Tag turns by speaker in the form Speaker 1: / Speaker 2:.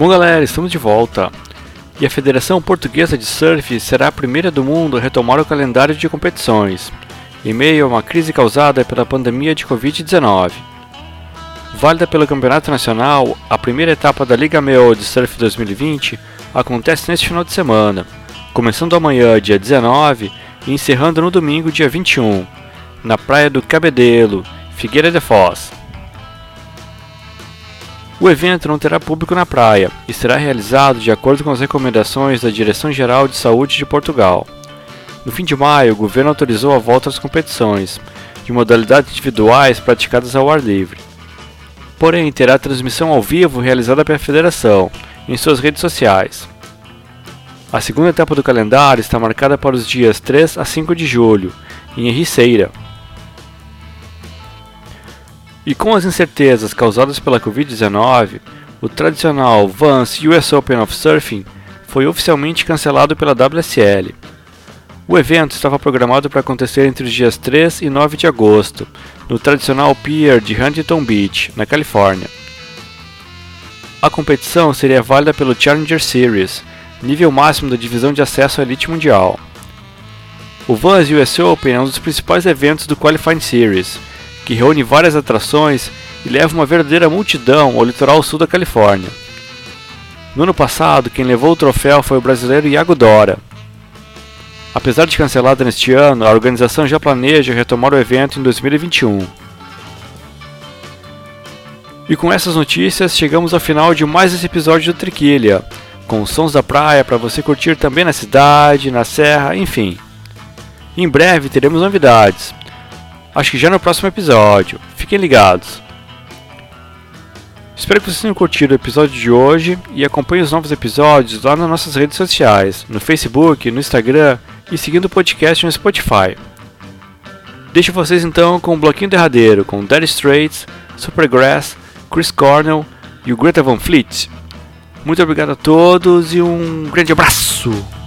Speaker 1: Bom galera, estamos de volta. E a Federação Portuguesa de Surf será a primeira do mundo a retomar o calendário de competições, em meio a uma crise causada pela pandemia de Covid-19. Válida pelo Campeonato Nacional, a primeira etapa da Liga MEO de Surf 2020 acontece neste final de semana, começando amanhã, dia 19, e encerrando no domingo, dia 21, na praia do Cabedelo, Figueira de Foz. O evento não terá público na praia e será realizado de acordo com as recomendações da Direção-Geral de Saúde de Portugal. No fim de maio, o governo autorizou a volta às competições, de modalidades individuais praticadas ao ar livre. Porém, terá transmissão ao vivo realizada pela federação, em suas redes sociais. A segunda etapa do calendário está marcada para os dias 3 a 5 de julho, em Ericeira, e com as incertezas causadas pela Covid-19, o tradicional Vans US Open of Surfing foi oficialmente cancelado pela WSL. O evento estava programado para acontecer entre os dias 3 e 9 de agosto, no tradicional Pier de Huntington Beach, na Califórnia. A competição seria válida pelo Challenger Series, nível máximo da divisão de acesso à elite mundial. O Vans US Open é um dos principais eventos do Qualifying Series que reúne várias atrações e leva uma verdadeira multidão ao litoral sul da Califórnia. No ano passado, quem levou o troféu foi o brasileiro Iago Dora. Apesar de cancelada neste ano, a organização já planeja retomar o evento em 2021. E com essas notícias, chegamos ao final de mais esse episódio do Triquilha, com sons da praia para você curtir também na cidade, na serra, enfim. Em breve teremos novidades. Acho que já no próximo episódio. Fiquem ligados. Espero que vocês tenham curtido o episódio de hoje e acompanhem os novos episódios lá nas nossas redes sociais, no Facebook, no Instagram e seguindo o podcast no Spotify. Deixo vocês então com o um bloquinho derradeiro com Dead Straits, Supergrass, Chris Cornell e o Greta Van Fleet. Muito obrigado a todos e um grande abraço!